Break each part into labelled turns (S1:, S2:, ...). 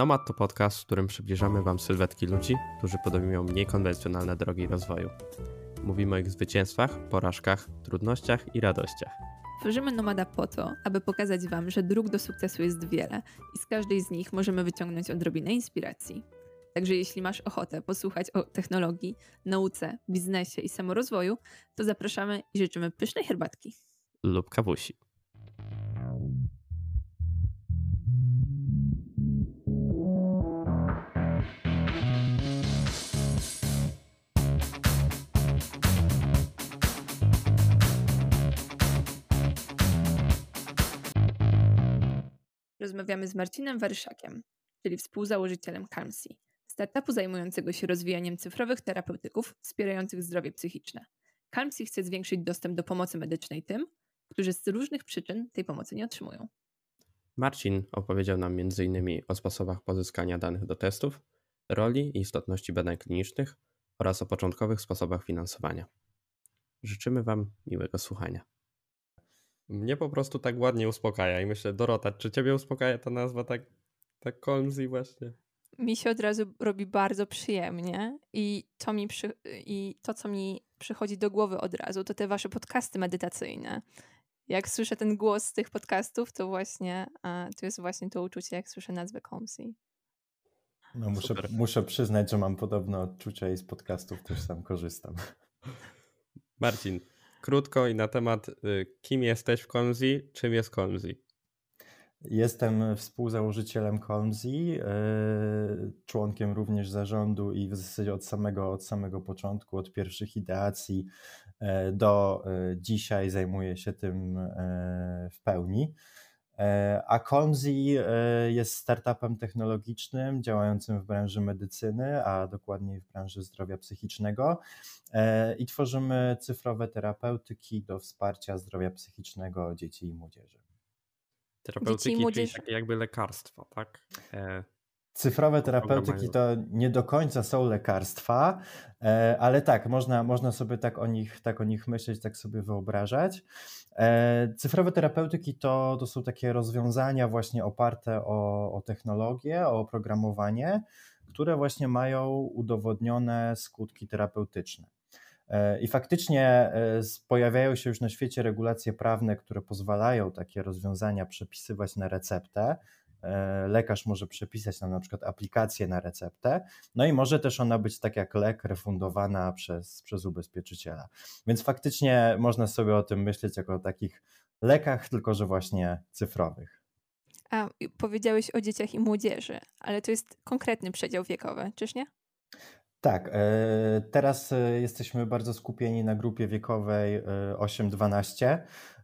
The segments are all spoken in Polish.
S1: Nomad to podcast, w którym przybliżamy Wam sylwetki ludzi, którzy podejmują mniej konwencjonalne drogi rozwoju. Mówimy o ich zwycięstwach, porażkach, trudnościach i radościach.
S2: Tworzymy Nomada po to, aby pokazać Wam, że dróg do sukcesu jest wiele i z każdej z nich możemy wyciągnąć odrobinę inspiracji. Także jeśli masz ochotę posłuchać o technologii, nauce, biznesie i samorozwoju, to zapraszamy i życzymy pysznej herbatki.
S1: Lub kawusi.
S2: Rozmawiamy z Marcinem Waryszakiem, czyli współzałożycielem Calmsy, startupu zajmującego się rozwijaniem cyfrowych terapeutyków wspierających zdrowie psychiczne. Calmsy chce zwiększyć dostęp do pomocy medycznej tym, którzy z różnych przyczyn tej pomocy nie otrzymują.
S1: Marcin opowiedział nam m.in. o sposobach pozyskania danych do testów, roli i istotności badań klinicznych oraz o początkowych sposobach finansowania. Życzymy Wam miłego słuchania. Mnie po prostu tak ładnie uspokaja i myślę, Dorota, czy ciebie uspokaja ta nazwa tak, tak Colmsy właśnie?
S2: Mi się od razu robi bardzo przyjemnie i to, mi przy, i to, co mi przychodzi do głowy od razu, to te wasze podcasty medytacyjne. Jak słyszę ten głos z tych podcastów, to właśnie to jest właśnie to uczucie, jak słyszę nazwę Colmsy.
S3: No muszę, muszę przyznać, że mam podobne odczucia i z podcastów też sam korzystam.
S1: Marcin, krótko i na temat, y, kim jesteś w Colmsy, czym jest Colmsy?
S3: Jestem współzałożycielem Colmsy, y, członkiem również zarządu i w zasadzie od samego, od samego początku, od pierwszych ideacji y, do dzisiaj zajmuję się tym w pełni. E, a Colmsy e, jest startupem technologicznym działającym w branży medycyny, a dokładniej w branży zdrowia psychicznego e, i tworzymy cyfrowe terapeutyki do wsparcia zdrowia psychicznego dzieci i młodzieży.
S1: Terapeutyki, dzieci i czyli takie jakby lekarstwo, tak?
S3: Cyfrowe terapeutyki to nie do końca są lekarstwa, e, ale tak, można, można sobie tak o, nich, tak o nich myśleć, tak sobie wyobrażać. E, cyfrowe terapeutyki to, to są takie rozwiązania właśnie oparte o, o technologię, o oprogramowanie, które właśnie mają udowodnione skutki terapeutyczne. E, I faktycznie pojawiają się już na świecie regulacje prawne, które pozwalają takie rozwiązania przepisywać na receptę, lekarz może przepisać nam na przykład aplikację na receptę, no i może też ona być tak jak lek refundowana przez, przez ubezpieczyciela. Więc faktycznie można sobie o tym myśleć jako o takich lekach, tylko że właśnie cyfrowych.
S2: A powiedziałeś o dzieciach i młodzieży, ale to jest konkretny przedział wiekowy, czyż nie?
S3: Tak, e, teraz e, jesteśmy bardzo skupieni na grupie wiekowej 8-12.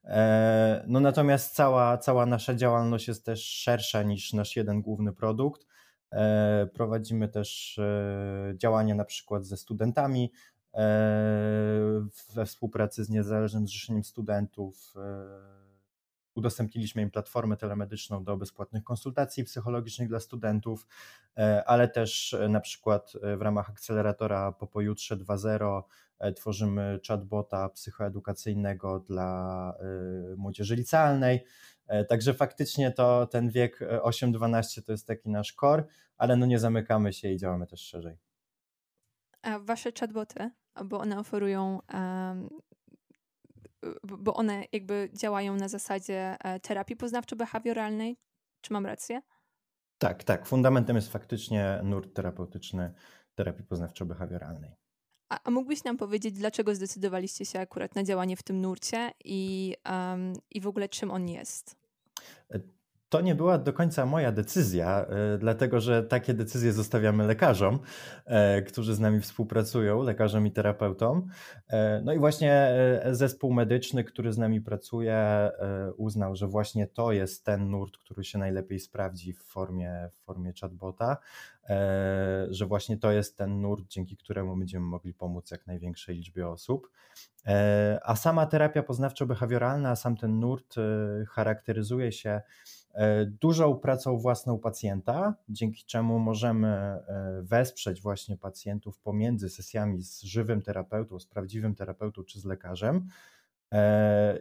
S3: E, no natomiast cała, cała nasza działalność jest też szersza niż nasz jeden główny produkt. Prowadzimy też działania na przykład ze studentami we współpracy z Niezależnym Zrzeszeniem Studentów udostępniliśmy im platformę telemedyczną do bezpłatnych konsultacji psychologicznych dla studentów, e, ale też e, na przykład e, w ramach akceleratora po pojutrze 2.0 tworzymy chatbota psychoedukacyjnego dla młodzieży licealnej. Także faktycznie to ten wiek 8-12 to jest taki nasz core, ale no nie zamykamy się i działamy też szerzej.
S2: A wasze chatboty, bo one oferują bo one jakby działają na zasadzie e, terapii poznawczo-behawioralnej. Czy mam rację?
S3: Tak, tak. Fundamentem jest faktycznie nurt terapeutyczny terapii poznawczo-behawioralnej.
S2: A, a mógłbyś nam powiedzieć, dlaczego zdecydowaliście się akurat na działanie w tym nurcie i, um, i w ogóle czym on jest?
S3: To nie była do końca moja decyzja, e, dlatego że takie decyzje zostawiamy lekarzom, e, którzy z nami współpracują, lekarzom i terapeutom. E, no i właśnie zespół medyczny, który z nami pracuje, uznał, że właśnie to jest ten nurt, który się najlepiej sprawdzi w formie, w formie chatbota, że właśnie to jest ten nurt, dzięki któremu będziemy mogli pomóc jak największej liczbie osób. A sama terapia poznawczo-behawioralna, sam ten nurt charakteryzuje się dużą pracą własną pacjenta, dzięki czemu możemy e, wesprzeć właśnie pacjentów pomiędzy sesjami z żywym terapeutą, z prawdziwym terapeutą czy z lekarzem.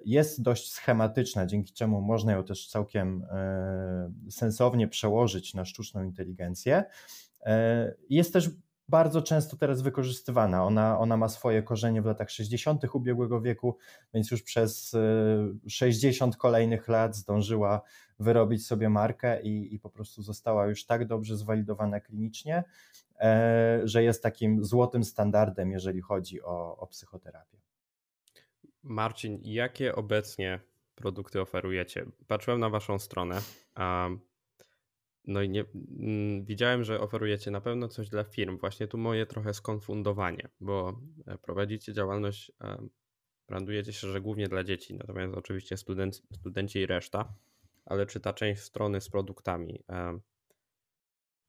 S3: jest dość schematyczna, dzięki czemu można ją też całkiem sensownie przełożyć na sztuczną inteligencję. Jest też bardzo często teraz wykorzystywana. Ona, ona ma swoje korzenie w latach 60. ubiegłego wieku, więc już przez 60 kolejnych lat zdążyła wyrobić sobie markę i, i po prostu została już tak dobrze zwalidowana klinicznie, e, że jest takim złotym standardem, jeżeli chodzi o, o psychoterapię.
S1: Marcin, jakie obecnie produkty oferujecie? Patrzyłem na Waszą stronę. No i nie, mm, widziałem, że oferujecie na pewno coś dla firm. Właśnie tu moje trochę skonfundowanie, bo e, prowadzicie działalność, brandujecie się, że głównie dla dzieci, natomiast oczywiście studenci i reszta ale czy ta część strony z produktami,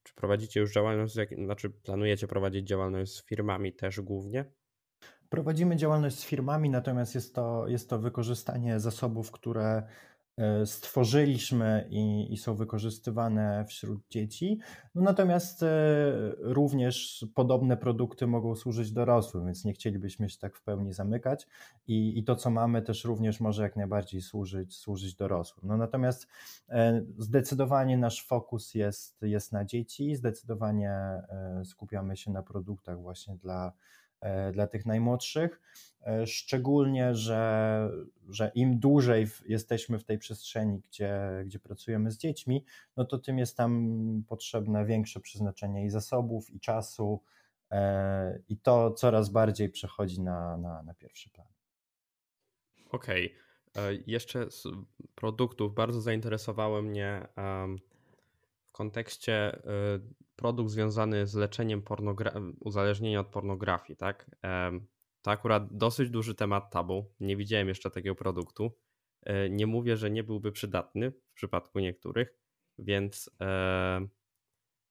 S1: czy prowadzicie już działalność, znaczy planujecie prowadzić działalność z firmami też głównie?
S3: Prowadzimy działalność z firmami, natomiast jest to, jest to wykorzystanie zasobów, które stworzyliśmy i, i, są wykorzystywane wśród dzieci. No natomiast e, również podobne produkty mogą służyć dorosłym, więc nie chcielibyśmy się tak w pełni zamykać i, i to, co mamy, też również może jak najbardziej służyć, służyć dorosłym. No natomiast e, zdecydowanie nasz fokus jest, jest na dzieci, zdecydowanie skupiamy się na produktach właśnie dla E, dla tych najmłodszych. E, szczególnie, że, że im dłużej jesteśmy w tej przestrzeni, gdzie, gdzie pracujemy z dziećmi, no to tym jest tam potrzebne większe przeznaczenie i zasobów, i czasu, e, i to coraz bardziej przechodzi na, na, na pierwszy plan.
S1: Okej. Okay. Jeszcze z produktów bardzo zainteresowały mnie w kontekście produkt związany z leczeniem uzależnienia od pornografii, tak? To akurat dosyć duży temat tabu. Nie widziałem jeszcze takiego produktu. E, nie mówię, że nie byłby przydatny w przypadku niektórych, więc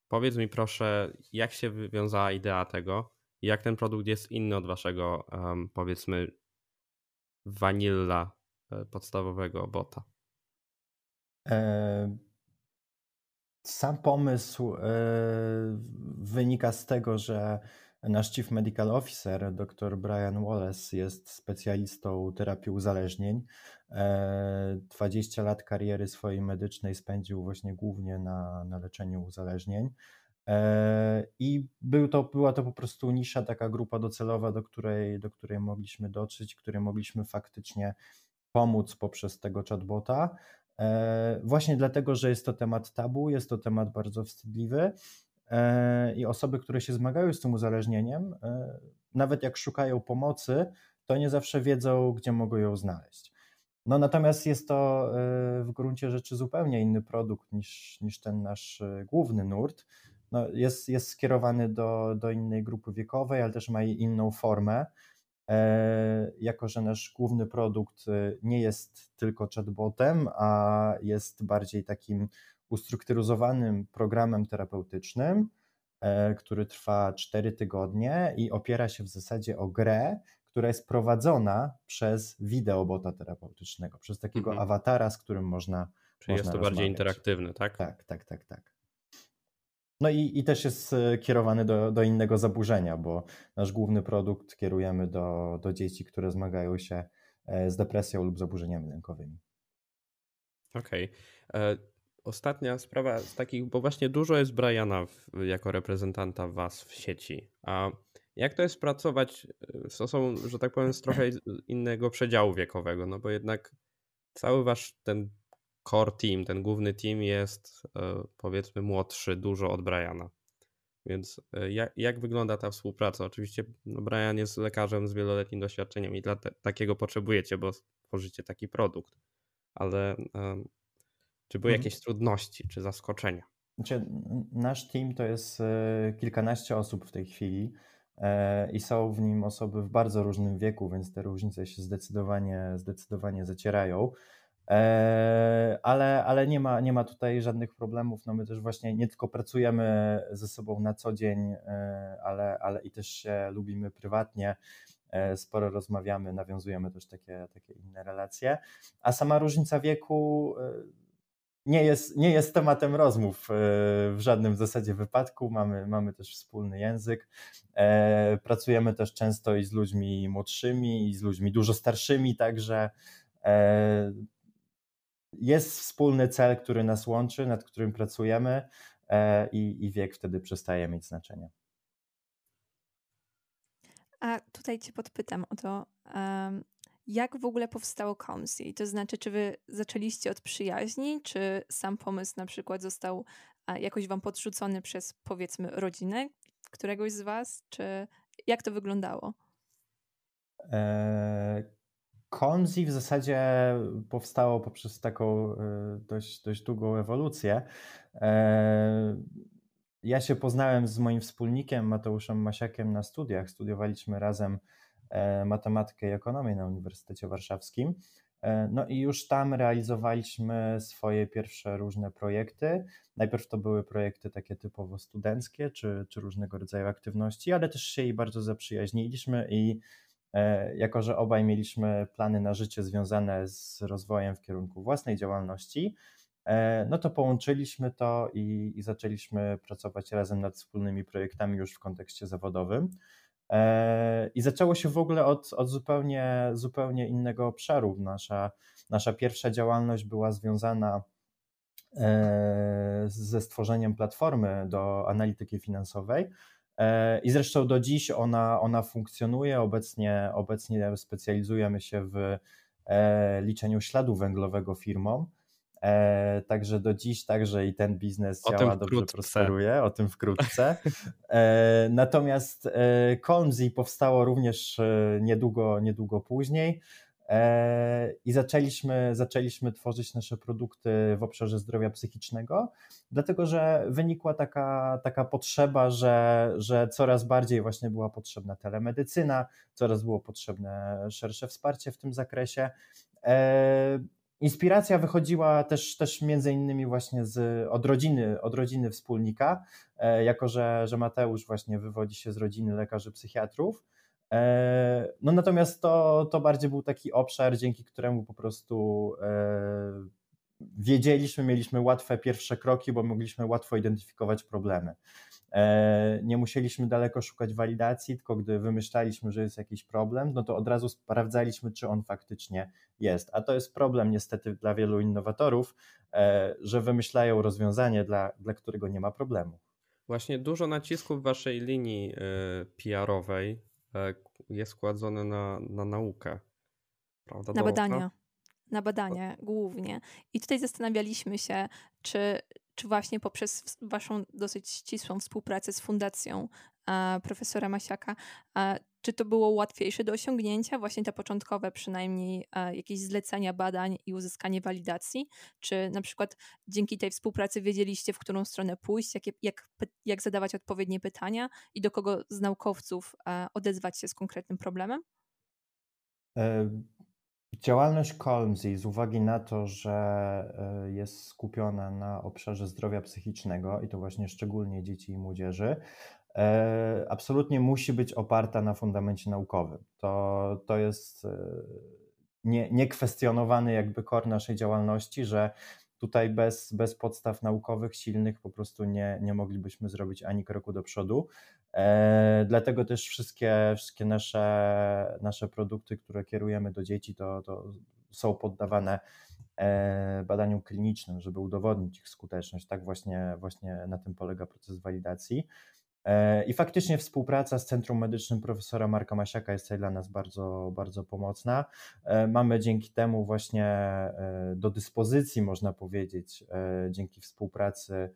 S1: powiedz mi proszę, jak się wywiązała idea tego? Jak ten produkt jest inny od waszego, powiedzmy, vanilla e, podstawowego bota?
S3: Sam pomysł e, wynika z tego, że nasz Chief Medical Officer, dr Brian Wallace, jest specjalistą terapii uzależnień. 20 e, lat kariery swojej medycznej spędził właśnie głównie na, na leczeniu uzależnień. E, I był to, była to po prostu nisza, taka grupa docelowa, do której, do której mogliśmy dotrzeć, której mogliśmy faktycznie pomóc poprzez tego chatbota. E, właśnie dlatego, że jest to temat tabu, jest to temat bardzo wstydliwy e, i osoby, które się zmagają z tym uzależnieniem, e, nawet jak szukają pomocy, to nie zawsze wiedzą, gdzie mogą ją znaleźć. No natomiast jest to w gruncie rzeczy zupełnie inny produkt niż, niż ten nasz główny nurt. No jest, jest skierowany do, do innej grupy wiekowej, ale też ma inną formę. E, jako że nasz główny produkt e, nie jest tylko chatbotem, a jest bardziej takim ustrukturyzowanym programem terapeutycznym, e, który trwa 4 tygodnie i opiera się w zasadzie o grę, która jest prowadzona przez wideobota terapeutycznego, przez takiego mhm. awatara, z którym można.
S1: Czyli można jest to bardziej interaktywny, tak?
S3: Tak, tak, tak, tak. No i, i też jest e, kierowany do, do innego zaburzenia, bo nasz główny produkt kierujemy do, do dzieci, które zmagają się e, z depresją lub zaburzeniami lękowymi.
S1: Okej. Okay. E, ostatnia sprawa z takich, bo właśnie dużo jest Briana w, jako reprezentanta Was w sieci. A jak to jest pracować z osobą, że tak powiem, z trochę innego przedziału wiekowego? No bo jednak cały Wasz ten core team, ten główny team jest e, powiedzmy młodszy dużo od Briana. Więc e, jak, jak wygląda ta współpraca? Oczywiście no Brian jest lekarzem z wieloletnim doświadczeniem i dla te, takiego potrzebujecie, bo tworzycie taki produkt. Ale um, czy były mhm. jakieś trudności czy zaskoczenia?
S3: Znaczy, nasz team to jest e, kilkanaście osób w tej chwili i są w nim osoby w bardzo różnym wieku, więc te różnice się zdecydowanie, zdecydowanie zacierają. E, ale, ale nie, ma, nie ma tutaj żadnych problemów. No my też właśnie nie tylko pracujemy ze sobą na co dzień, e, ale, ale i też się lubimy prywatnie. E, sporo rozmawiamy, nawiązujemy też takie, takie inne relacje. A sama różnica wieku nie jest, nie jest tematem rozmów w żadnym zasadzie wypadku. Mamy, mamy też wspólny język. Pracujemy też często i z ludźmi młodszymi, i z ludźmi dużo starszymi, także jest wspólny cel, który nas łączy, nad którym pracujemy i, i wiek wtedy przestaje mieć znaczenie.
S2: A tutaj Cię podpytam o to, jak w ogóle powstało Comsy? To znaczy, czy Wy zaczęliście od przyjaźni, czy sam pomysł na przykład został jakoś Wam podrzucony przez powiedzmy rodzinę któregoś z Was, czy jak to wyglądało?
S3: Eee, w zasadzie powstało poprzez taką e, dość, dość długą ewolucję. Eee, ja się poznałem z moim wspólnikiem Mateuszem Masiakiem na studiach. Studiowaliśmy razem e, matematykę i ekonomię na Uniwersytecie Warszawskim. E, no i już tam realizowaliśmy swoje pierwsze różne projekty. Najpierw to były projekty takie typowo studenckie, czy, czy różnego rodzaju aktywności, ale też się jej bardzo zaprzyjaźniliśmy i e, jako, że obaj mieliśmy plany na życie związane z rozwojem w kierunku własnej działalności, E, no to połączyliśmy to i, i, zaczęliśmy pracować razem nad wspólnymi projektami już w kontekście zawodowym. E, I zaczęło się w ogóle od, od zupełnie, zupełnie innego obszaru. Nasza, nasza pierwsza działalność była związana e, ze stworzeniem platformy do analityki finansowej. I zresztą do dziś ona, ona funkcjonuje. Obecnie, obecnie specjalizujemy się w liczeniu śladu węglowego firmom. E, także do dziś także i ten biznes działa dobrze, prosperuje, o tym wkrótce. E, natomiast e, Colmsy powstało również e, niedługo, niedługo później e, i zaczęliśmy, zaczęliśmy tworzyć nasze produkty w obszarze zdrowia psychicznego, dlatego że wynikła taka, taka potrzeba, że, że coraz bardziej właśnie była potrzebna telemedycyna, coraz było potrzebne szersze wsparcie w tym zakresie. E, Inspiracja wychodziła też, też między innymi właśnie z, od, rodziny, od rodziny wspólnika, e, jako że, że Mateusz właśnie wywodzi się z rodziny lekarzy psychiatrów. E, no natomiast to, to bardziej był taki obszar, dzięki któremu po prostu e, wiedzieliśmy, mieliśmy łatwe pierwsze kroki, bo mogliśmy łatwo identyfikować problemy. E, nie musieliśmy daleko szukać walidacji, tylko gdy wymyślaliśmy, że jest jakiś problem, no to od razu sprawdzaliśmy, czy on faktycznie jest. A to jest problem niestety dla wielu innowatorów, że wymyślają rozwiązanie, dla, dla którego nie ma problemu.
S1: Właśnie dużo nacisku w waszej linii PR-owej jest kładzone na, na naukę. Prawda?
S2: Na badania. Na badania głównie. I tutaj zastanawialiśmy się, czy czy właśnie poprzez Waszą dosyć ścisłą współpracę z Fundacją e, profesora Masiaka, e, czy to było łatwiejsze do osiągnięcia, właśnie te początkowe przynajmniej e, jakieś zlecenia badań i uzyskanie walidacji? Czy na przykład dzięki tej współpracy wiedzieliście, w którą stronę pójść, jak, jak, jak zadawać odpowiednie pytania i do kogo z naukowców odezwać się z konkretnym problemem?
S3: Działalność Colmsy z uwagi na to, że e, jest skupiona na obszarze zdrowia psychicznego i to właśnie szczególnie dzieci i młodzieży, e, absolutnie musi być oparta na fundamencie naukowym. To, to jest e, nie, niekwestionowany jakby kor naszej działalności, że tutaj bez, bez podstaw naukowych silnych po prostu nie, nie moglibyśmy zrobić ani kroku do przodu. E, dlatego też wszystkie, wszystkie nasze, nasze produkty, które kierujemy do dzieci, to, to są poddawane e, badaniom klinicznym, żeby udowodnić ich skuteczność. Tak właśnie, właśnie na tym polega proces walidacji. E, I faktycznie współpraca z Centrum Medycznym profesora Marka Masiaka jest tutaj dla nas bardzo, bardzo pomocna. Mamy dzięki temu właśnie do dyspozycji, można powiedzieć, dzięki współpracy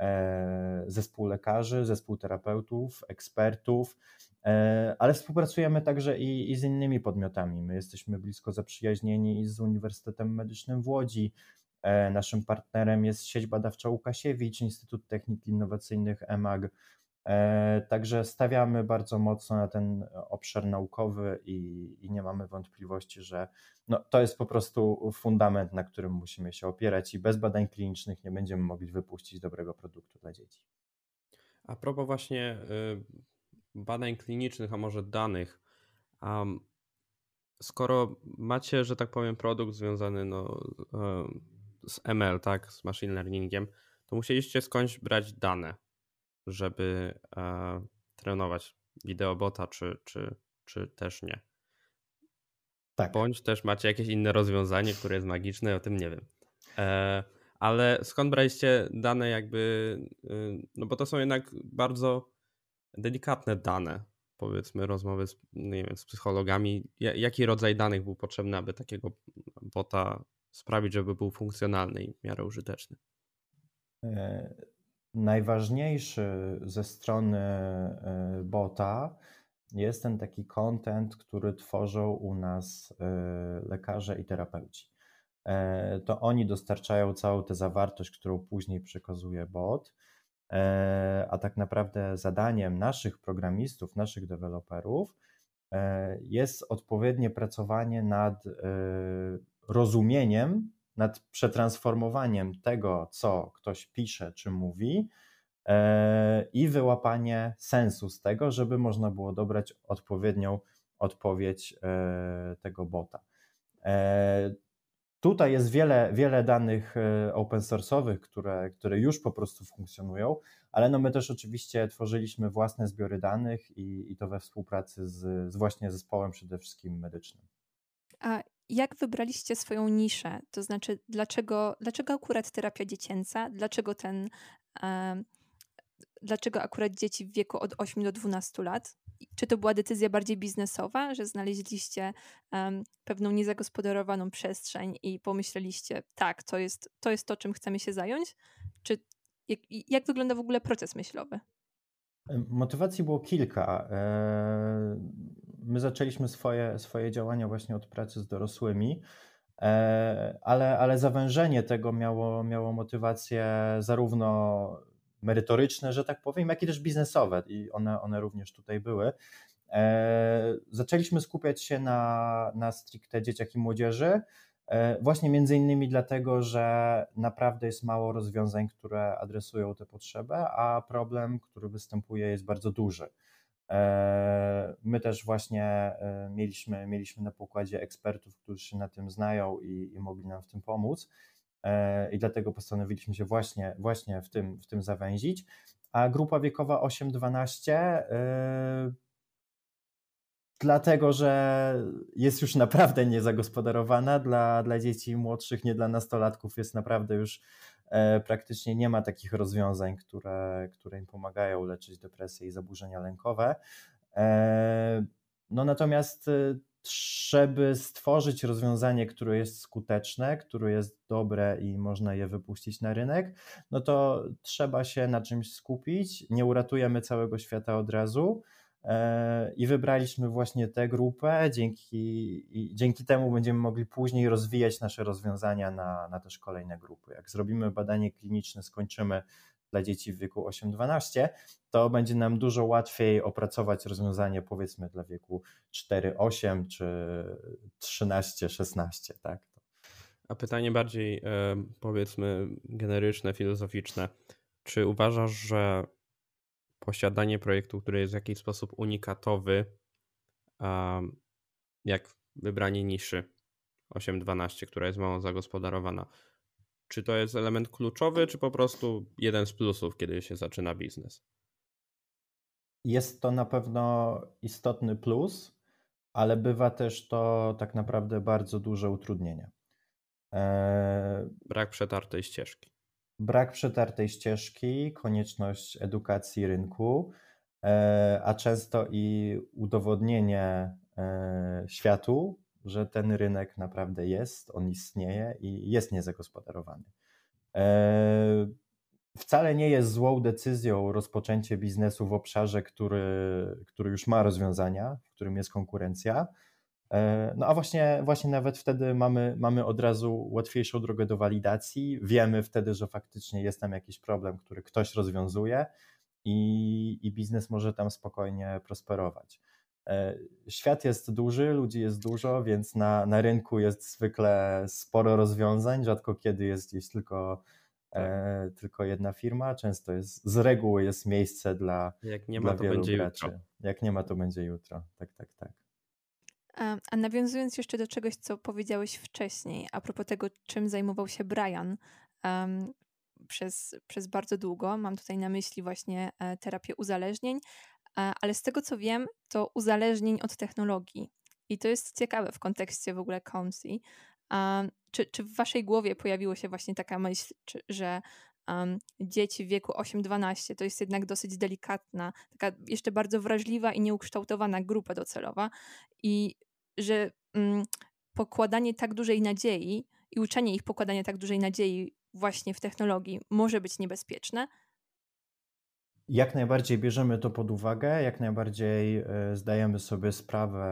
S3: E, zespół lekarzy, zespół terapeutów, ekspertów, e, ale współpracujemy także i, i, z innymi podmiotami. My jesteśmy blisko zaprzyjaźnieni z Uniwersytetem Medycznym w Łodzi. E, naszym partnerem jest sieć badawcza Łukasiewicz, Instytut Technik Innowacyjnych EMAG. E, także stawiamy bardzo mocno na ten obszar naukowy i, i, nie mamy wątpliwości, że no, to jest po prostu fundament, na którym musimy się opierać i bez badań klinicznych nie będziemy mogli wypuścić dobrego produktu dla dzieci.
S1: A propos właśnie y, badań klinicznych, a może danych, skoro macie, że tak powiem, produkt związany no, z ML, tak, z machine learningiem, to musieliście skądś brać dane, żeby e, trenować wideobota, czy, czy, czy też nie. Tak. Bądź też macie jakieś inne rozwiązanie, które jest magiczne, o tym nie wiem. E, ale skąd braliście dane jakby, y, no bo to są jednak bardzo delikatne dane, powiedzmy rozmowy z, nie wiem, z psychologami. Jaki rodzaj danych był potrzebny, aby takiego bota sprawić, żeby był funkcjonalny i w miarę użyteczny?
S3: E, najważniejszy ze strony e, bota jest ten taki content, który tworzą u nas e, lekarze i terapeuci. To oni dostarczają całą tę zawartość, którą później przekazuje bot, a tak naprawdę zadaniem naszych programistów, naszych deweloperów jest odpowiednie pracowanie nad rozumieniem nad przetransformowaniem tego, co ktoś pisze czy mówi, e, i wyłapanie sensu z tego, żeby można było dobrać odpowiednią odpowiedź e, tego bota. E, tutaj jest wiele, wiele danych open source'owych, które, które już po prostu funkcjonują, ale no my też oczywiście tworzyliśmy własne zbiory danych i, i to we współpracy z, z właśnie zespołem przede wszystkim medycznym.
S2: A jak wybraliście swoją niszę? To znaczy, dlaczego, dlaczego akurat terapia dziecięca? Dlaczego ten. E, dlaczego akurat dzieci w wieku od 8 do 12 lat? Czy to była decyzja bardziej biznesowa, że znaleźliście um, pewną niezagospodarowaną przestrzeń i pomyśleliście, tak, to jest, to jest to, czym chcemy się zająć? Czy jak, jak wygląda w ogóle proces myślowy?
S3: Motywacji było kilka. My zaczęliśmy swoje, swoje działania właśnie od pracy z dorosłymi, e, ale, ale zawężenie tego miało, miało motywacje zarówno merytoryczne, że tak powiem, jak i też biznesowe i one, one również tutaj były. E, zaczęliśmy skupiać się na, na stricte dzieciach i młodzieży, e, właśnie między innymi dlatego, że naprawdę jest mało rozwiązań, które adresują tę potrzebę, a problem, który występuje jest bardzo duży. E, my też właśnie e, mieliśmy, mieliśmy na pokładzie ekspertów, którzy się na tym znają i, i mogli nam w tym pomóc. E, I dlatego postanowiliśmy się właśnie, właśnie w, tym, w tym zawęzić. A grupa wiekowa 8-12 dlatego, że jest już naprawdę niezagospodarowana dla, dla dzieci młodszych, nie dla nastolatków, jest naprawdę już praktycznie nie ma takich rozwiązań, które, które im pomagają leczyć depresję i zaburzenia lękowe. E, no natomiast e, żeby stworzyć rozwiązanie, które jest skuteczne, które jest dobre i można je wypuścić na rynek, no to trzeba się na czymś skupić. Nie uratujemy całego świata od razu, E, I wybraliśmy właśnie tę grupę, dzięki, dzięki temu będziemy mogli później rozwijać nasze rozwiązania na, na też kolejne grupy. Jak zrobimy badanie kliniczne, skończymy dla dzieci w wieku 8-12, to będzie nam dużo łatwiej opracować rozwiązanie powiedzmy dla wieku 4-8 czy 13-16. Tak?
S1: A pytanie bardziej e, powiedzmy generyczne, filozoficzne. Czy uważasz, że posiadanie projektu, który jest w jakiś sposób unikatowy, jak wybranie niszy 8.12, która jest mało zagospodarowana. Czy to jest element kluczowy, czy po prostu jeden z plusów, kiedy się zaczyna biznes?
S3: Jest to na pewno istotny plus, ale bywa też to tak naprawdę bardzo duże utrudnienie.
S1: Eee... Brak przetartej ścieżki
S3: brak przetartej ścieżki, konieczność edukacji rynku, e, a często i udowodnienie e, światu, że ten rynek naprawdę jest, on istnieje i jest niezagospodarowany. E, wcale nie jest złą decyzją rozpoczęcie biznesu w obszarze, który, który już ma rozwiązania, w którym jest konkurencja no a właśnie, właśnie nawet wtedy mamy, mamy od razu łatwiejszą drogę do walidacji. Wiemy wtedy, że faktycznie jest tam jakiś problem, który ktoś rozwiązuje i, i biznes może tam spokojnie prosperować. E, świat jest duży, ludzi jest dużo, więc na, na rynku jest zwykle sporo rozwiązań. Rzadko kiedy jest gdzieś tylko, e, tak. tylko jedna firma. Często jest, z reguły jest miejsce dla,
S1: Jak nie ma, to będzie
S3: graczy.
S1: jutro.
S3: Jak nie ma, to będzie jutro. Tak, tak, tak.
S2: A nawiązując jeszcze do czegoś, co powiedziałeś wcześniej, a propos tego, czym zajmował się Brian um, przez, przez bardzo długo, mam tutaj na myśli właśnie e, terapię uzależnień, ale z tego co wiem, to uzależnień od technologii. I to jest ciekawe w kontekście w ogóle Comsi. Um, czy, czy w waszej głowie pojawiła się właśnie taka myśl, czy, że um, dzieci w wieku 8-12 to jest jednak dosyć delikatna, taka jeszcze bardzo wrażliwa i nieukształtowana grupa docelowa i że um, pokładanie tak dużej nadziei i uczenie ich pokładania tak dużej nadziei właśnie w technologii może być niebezpieczne,
S3: jak najbardziej bierzemy to pod uwagę, jak najbardziej e, zdajemy sobie sprawę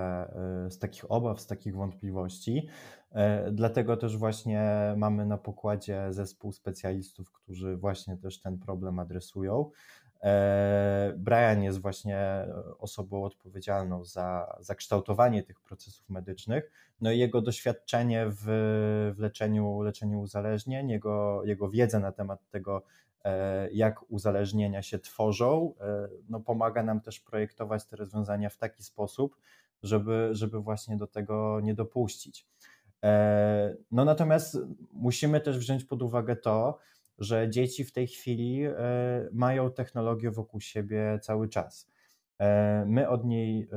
S3: e, z takich obaw, z takich wątpliwości. E, dlatego też właśnie mamy na pokładzie zespół specjalistów, którzy właśnie też ten problem adresują. Brian jest właśnie osobą odpowiedzialną za, za kształtowanie tych procesów medycznych. No i jego doświadczenie w, w leczeniu, leczeniu uzależnień, jego, jego wiedza na temat tego, E, jak uzależnienia się tworzą, e, no pomaga nam też projektować te rozwiązania w taki sposób, żeby, żeby właśnie do tego nie dopuścić. E, no natomiast musimy też wziąć pod uwagę to, że dzieci w tej chwili mają technologię wokół siebie cały czas. My od niej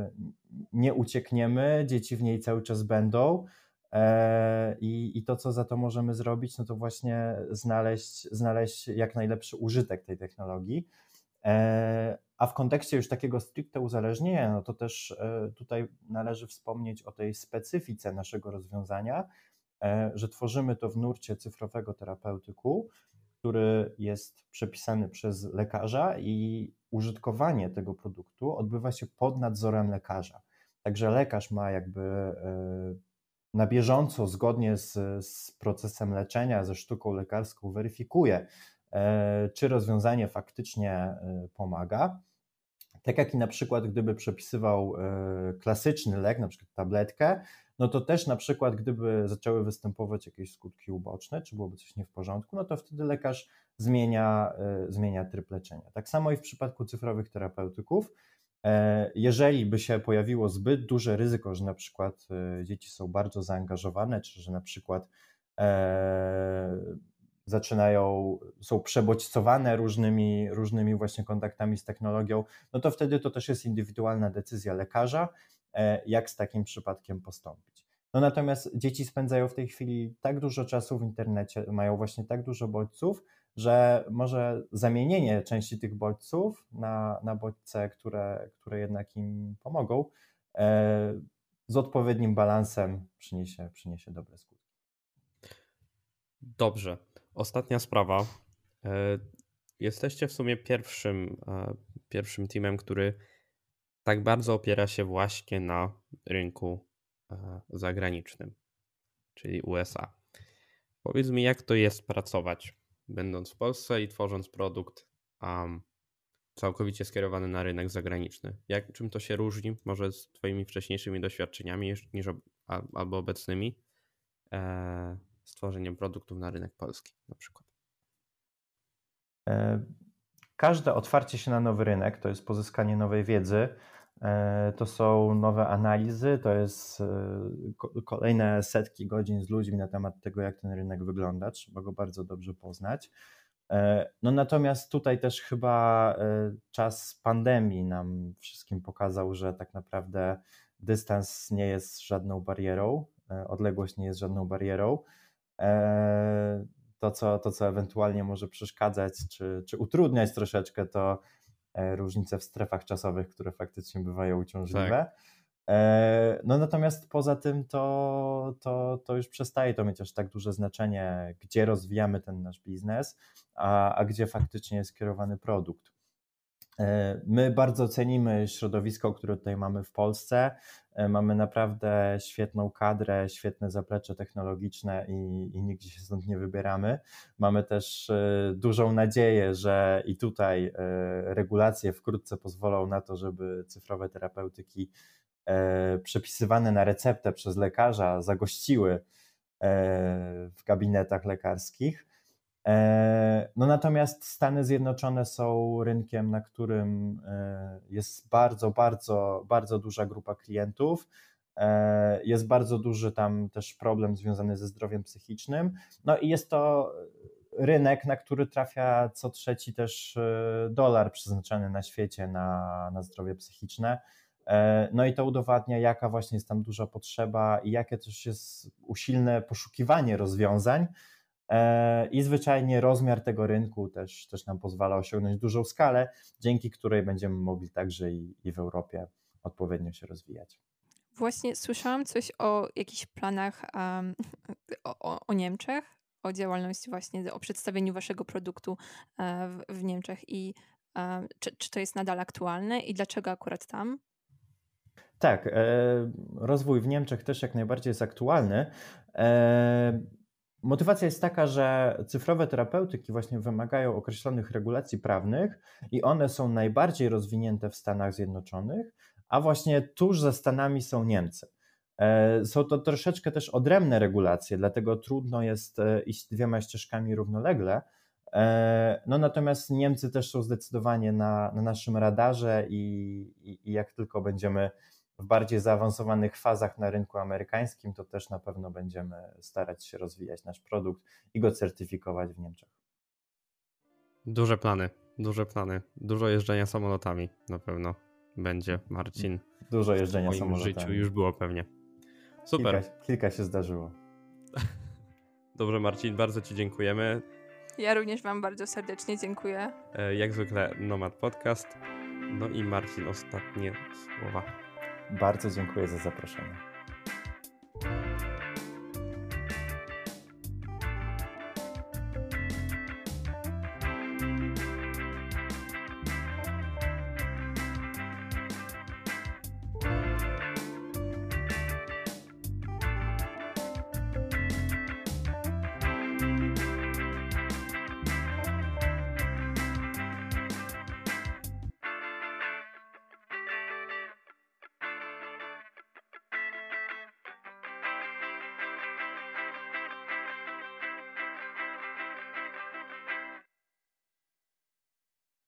S3: nie uciekniemy, dzieci w niej cały czas będą. E, I, I to, co za to możemy zrobić, no to właśnie znaleźć, znaleźć jak najlepszy użytek tej technologii. E, a w kontekście już takiego stricte uzależnienia, no to też e, tutaj należy wspomnieć o tej specyfice naszego rozwiązania, że tworzymy to w nurcie cyfrowego terapeutyku, który jest przepisany przez lekarza i użytkowanie tego produktu odbywa się pod nadzorem lekarza. Także lekarz ma jakby na bieżąco, zgodnie z, z procesem leczenia, ze sztuką lekarską, weryfikuje, e, czy rozwiązanie faktycznie e, pomaga. Tak jak i na przykład, gdyby przepisywał e, klasyczny lek, na przykład tabletkę, no to też na przykład, gdyby zaczęły występować jakieś skutki uboczne, czy byłoby coś nie w porządku, no to wtedy lekarz zmienia, zmienia tryb leczenia. Tak samo i w przypadku cyfrowych terapeutyków. E, jeżeli by się pojawiło zbyt duże ryzyko, że na przykład e, dzieci są bardzo zaangażowane, czy że na przykład e, zaczynają, są przebodźcowane różnymi, różnymi właśnie kontaktami z technologią, no to wtedy to też jest indywidualna decyzja lekarza, jak z takim przypadkiem postąpić. No natomiast dzieci spędzają w tej chwili tak dużo czasu w internecie, mają właśnie tak dużo bodźców, że może zamienienie części tych bodźców na, na bodźce, które, które jednak im pomogą, e, z odpowiednim balansem przyniesie, przyniesie dobre skutki.
S1: Dobrze. Ostatnia sprawa. E, jesteście w sumie pierwszym, e, pierwszym teamem, który tak bardzo opiera się właśnie na rynku zagranicznym, czyli USA. Powiedz mi, jak to jest pracować będąc w Polsce i tworząc produkt um, całkowicie skierowany na rynek zagraniczny. Jak, czym to się różni może z Twoimi wcześniejszymi doświadczeniami niż, albo obecnymi e, stworzeniem produktów na rynek polski na przykład?
S3: Każde otwarcie się na nowy rynek to jest pozyskanie nowej wiedzy, e, to są nowe analizy, to jest e, kolejne setki godzin z ludźmi na temat tego, jak ten rynek wygląda. Trzeba go bardzo dobrze poznać. E, no natomiast tutaj też chyba czas pandemii nam wszystkim pokazał, że tak naprawdę dystans nie jest żadną barierą, odległość nie jest żadną barierą. To, co, to, co ewentualnie może przeszkadzać czy, czy utrudniać troszeczkę, to E, różnice w strefach czasowych, które faktycznie bywają uciążliwe. Tak. E, no natomiast poza tym to, to, to już przestaje to mieć aż tak duże znaczenie, gdzie rozwijamy ten nasz biznes, a, a gdzie faktycznie jest kierowany produkt. E, my bardzo cenimy środowisko, które tutaj mamy w Polsce. E, mamy naprawdę świetną kadrę, świetne zaplecze technologiczne i, i nigdzie się stąd nie wybieramy. Mamy też e, dużą nadzieję, że i tutaj regulacje wkrótce pozwolą na to, żeby cyfrowe terapeutyki przepisywane na receptę przez lekarza zagościły w gabinetach lekarskich. E, no natomiast Stany Zjednoczone są rynkiem, na którym e, jest bardzo, bardzo, bardzo duża grupa klientów. E, jest bardzo duży tam też problem związany ze zdrowiem psychicznym. No i jest to rynek, na który trafia co trzeci też dolar przeznaczony na świecie na, na zdrowie psychiczne. No i to udowadnia, jaka właśnie jest tam duża potrzeba i jakie też jest usilne poszukiwanie rozwiązań. I zwyczajnie rozmiar tego rynku też, też nam pozwala osiągnąć dużą skalę, dzięki której będziemy mogli także i, i w Europie odpowiednio się rozwijać.
S2: Właśnie słyszałam coś o jakichś planach um, o, o, Niemczech, o działalności właśnie, o przedstawieniu waszego produktu e, w, w Niemczech i e, czy, czy to jest nadal aktualne i dlaczego akurat tam?
S3: Tak, e, rozwój w Niemczech też jak najbardziej jest aktualny. Motywacja jest taka, że cyfrowe terapeutyki właśnie wymagają określonych regulacji prawnych i one są najbardziej rozwinięte w Stanach Zjednoczonych, a właśnie tuż za Stanami są Niemcy. E, są to troszeczkę też odrębne regulacje, dlatego trudno jest e, iść dwiema ścieżkami równolegle. E, no natomiast Niemcy też są zdecydowanie na, na naszym radarze i, i, i jak tylko będziemy w bardziej zaawansowanych fazach na rynku amerykańskim, to też na pewno będziemy starać się rozwijać nasz produkt i go certyfikować w Niemczech.
S1: Duże plany, duże plany, dużo jeżdżenia samolotami na pewno będzie, Marcin.
S3: Dużo jeżdżenia w moim
S1: życiu już było pewnie. Super.
S3: Kilka, kilka się zdarzyło.
S1: Dobrze, Marcin, bardzo Ci dziękujemy.
S2: Ja również Wam bardzo serdecznie dziękuję.
S1: E, jak zwykle Nomad Podcast. No i Marcin, ostatnie słowa.
S3: Bardzo dziękuję za zaproszenie.